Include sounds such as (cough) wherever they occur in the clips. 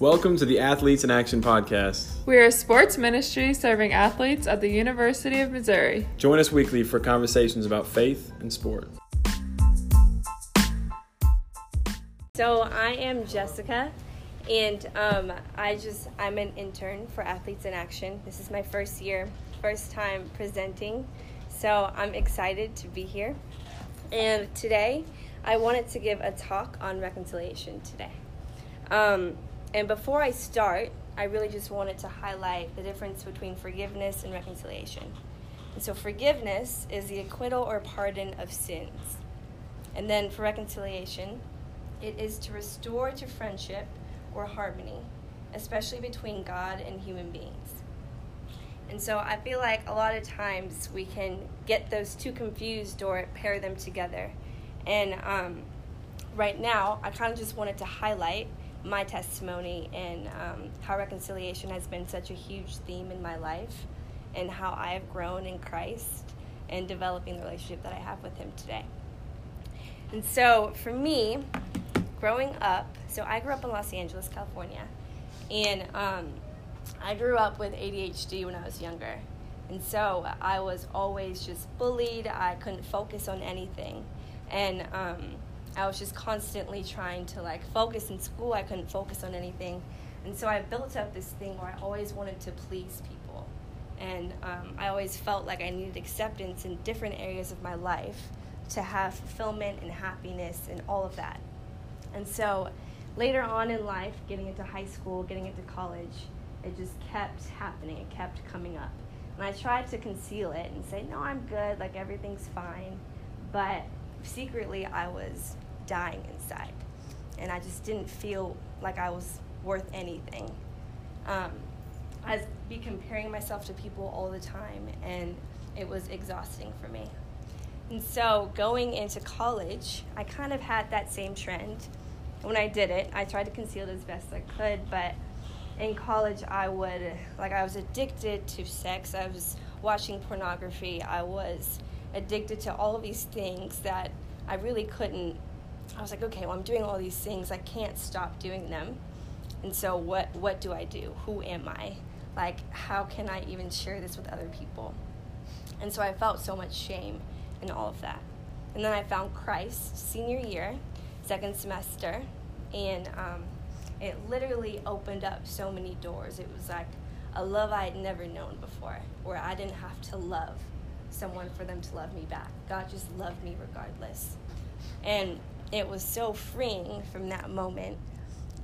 Welcome to the Athletes in Action podcast. We are a sports ministry serving athletes at the University of Missouri. Join us weekly for conversations about faith and sport. So I am Jessica, and um, I just I'm an intern for Athletes in Action. This is my first year, first time presenting, so I'm excited to be here. And today, I wanted to give a talk on reconciliation today. Um, and before I start, I really just wanted to highlight the difference between forgiveness and reconciliation. And so, forgiveness is the acquittal or pardon of sins. And then for reconciliation, it is to restore to friendship or harmony, especially between God and human beings. And so I feel like a lot of times we can get those two confused or pair them together. And um, right now, I kind of just wanted to highlight my testimony and um, how reconciliation has been such a huge theme in my life and how I have grown in Christ and developing the relationship that I have with Him today. And so for me, growing up, so I grew up in Los Angeles, California, and um, I grew up with ADHD when I was younger. And so I was always just bullied. I couldn't focus on anything. And um, I was just constantly trying to like focus in school. I couldn't focus on anything. And so I built up this thing where I always wanted to please people. And um, I always felt like I needed acceptance in different areas of my life to have fulfillment and happiness and all of that. And so later on in life, getting into high school, getting into college, it just kept happening. It kept coming up. And I tried to conceal it and say, no, I'm good, like everything's fine. But secretly, I was dying inside. And I just didn't feel like I was worth anything. Um, I'd be comparing myself to people all the time, and it was exhausting for me. And so, going into college, I kind of had that same trend. When I did it, I tried to conceal it as best I could, but in college, I would, like, I was addicted to sex. I was watching pornography. I was addicted to all of these things that I really couldn't. I was like, okay, well, I'm doing all these things. I can't stop doing them. And so, what, what do I do? Who am I? Like, how can I even share this with other people? And so, I felt so much shame in all of that. And then I found Christ senior year, second semester, and um, it literally opened up so many doors. It was like a love I had never known before, where I didn't have to love someone for them to love me back. God just loved me regardless. And it was so freeing from that moment.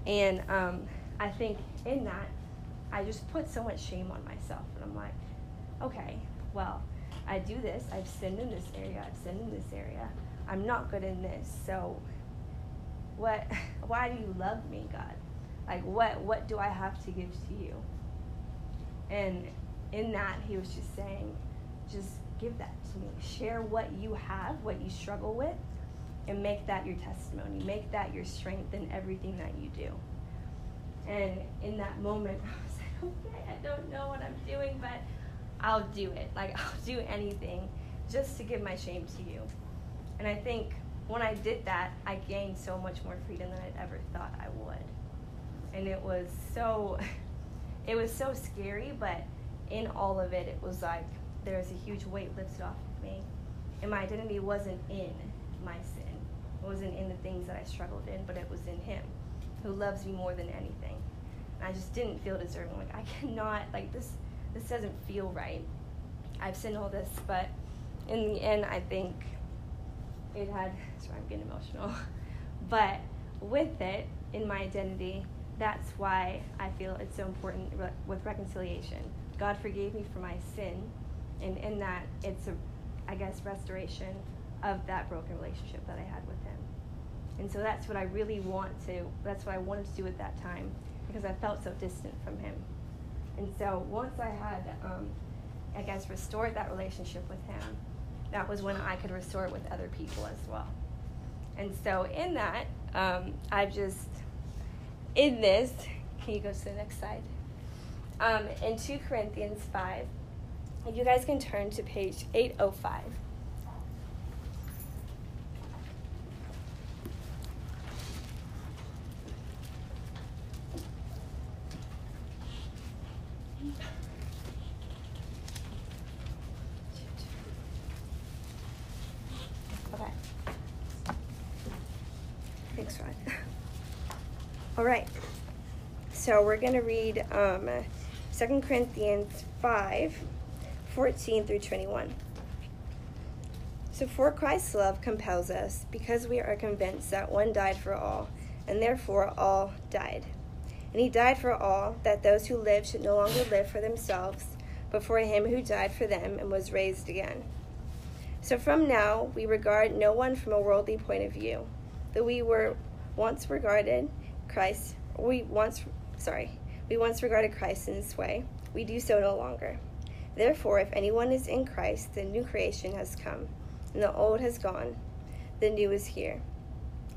And um, I think in that, I just put so much shame on myself. And I'm like, okay, well, I do this. I've sinned in this area. I've sinned in this area. I'm not good in this. So, what? (laughs) Why do you love me, God? Like, what? What do I have to give to you? And in that, he was just saying, just give that to me. Share what you have, what you struggle with, and make that your testimony. Make that your strength in everything that you do. And in that moment, (laughs) I was like, okay, I don't know what I'm doing, but I'll do it. Like, (laughs) I'll do anything just to give my shame to you. And I think when I did that, I gained so much more freedom than I'd ever thought I would. And it was so, (laughs) it was so scary, but in all of it, it was like there was a huge weight lifted off of me. And my identity wasn't in my sin. It wasn't in the things that I struggled in, but it was in Him, who loves me more than anything. And I just didn't feel deserving. Like I (laughs) cannot, like this, this doesn't feel right. I've sinned all this, but in the end, I think it had. (laughs) Sorry, I'm getting emotional. (laughs) But with it, in my identity, that's why I feel it's so important with reconciliation. God forgave me for my sin, and in that, it's a, I guess, restoration of that broken relationship that I had with Him. And so that's what I really want to. That's what I wanted to do at that time because I felt so distant from Him. And so once I had, um, I guess, restored that relationship with Him, that was when I could restore it with other people as well. And so in that, um, I've just, in this, can you go to the next slide? Um, in 2 Corinthians 5, you guys can turn to page 805. Okay. Thanks, (laughs) All right. So we're going to read um, 2 Corinthians 5. 14 through 21. So, for Christ's love compels us, because we are convinced that one died for all, and therefore all died. And he died for all, that those who live should no longer live for themselves, but for him who died for them and was raised again. So from now we regard no one from a worldly point of view. Though we were once regarded Christ, we once, sorry, we once regarded Christ in this way, we do so no longer. Therefore, if anyone is in Christ, the new creation has come and the old has gone, the new is here.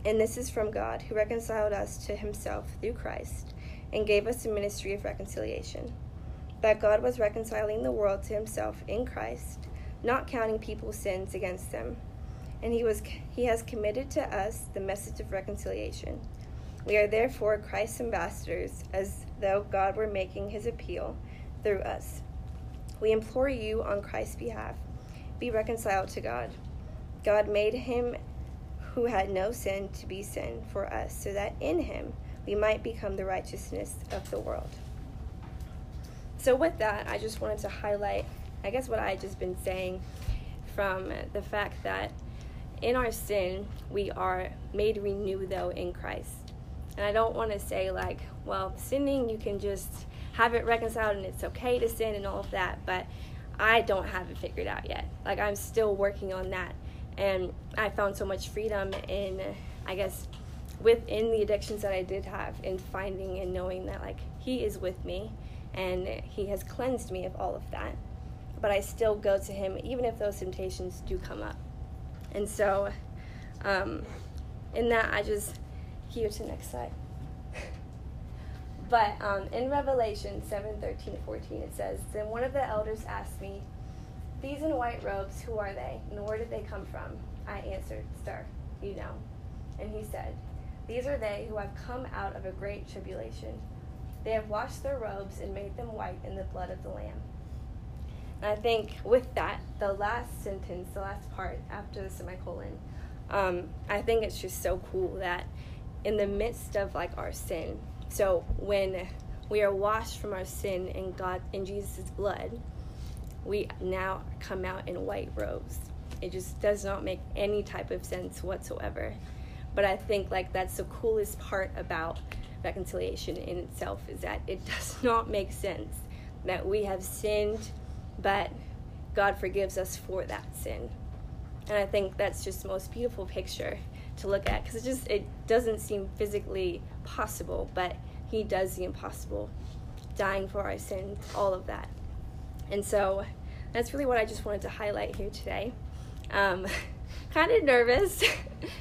And this is from God, who reconciled us to himself through Christ and gave us the ministry of reconciliation. That God was reconciling the world to himself in Christ, not counting people's sins against them. And he was he has committed to us the message of reconciliation. We are therefore Christ's ambassadors, as though God were making his appeal through us. We implore you on Christ's behalf, be reconciled to God. God made him who had no sin to be sin for us, so that in him we might become the righteousness of the world. So, with that, I just wanted to highlight, I guess, what I had just been saying from the fact that in our sin, we are made renew, though, in Christ. And I don't want to say, like, well, sinning, you can just have it reconciled and it's okay to sin and all of that, but I don't have it figured out yet. Like, I'm still working on that and I found so much freedom in, I guess, within the addictions that I did have, in finding and knowing that like He is with me, and He has cleansed me of all of that. But I still go to Him even if those temptations do come up, and so, um, in that I just here to the next slide. But um, in Revelation 7 13 14, it says, Then one of the elders asked me, these in white robes, who are they, and where did they come from? I answered, Sir, you know. And he said, These are they who have come out of a great tribulation. They have washed their robes and made them white in the blood of the Lamb. And I think with that, the last sentence, the last part after the semicolon, um, I think it's just so cool that in the midst of like our sin, so when we are washed from our sin in God in Jesus' blood, we now come out in white robes. It just does not make any type of sense whatsoever. But I think like that's the coolest part about reconciliation in itself is that it (laughs) does not make sense that we have sinned, but God forgives us for that sin. And I think that's just the most beautiful picture to look at because it just it doesn't seem physically possible, but he does the impossible, dying for our sins, all of that. And so that's really what I just wanted to highlight here today. Um, (laughs) kind of nervous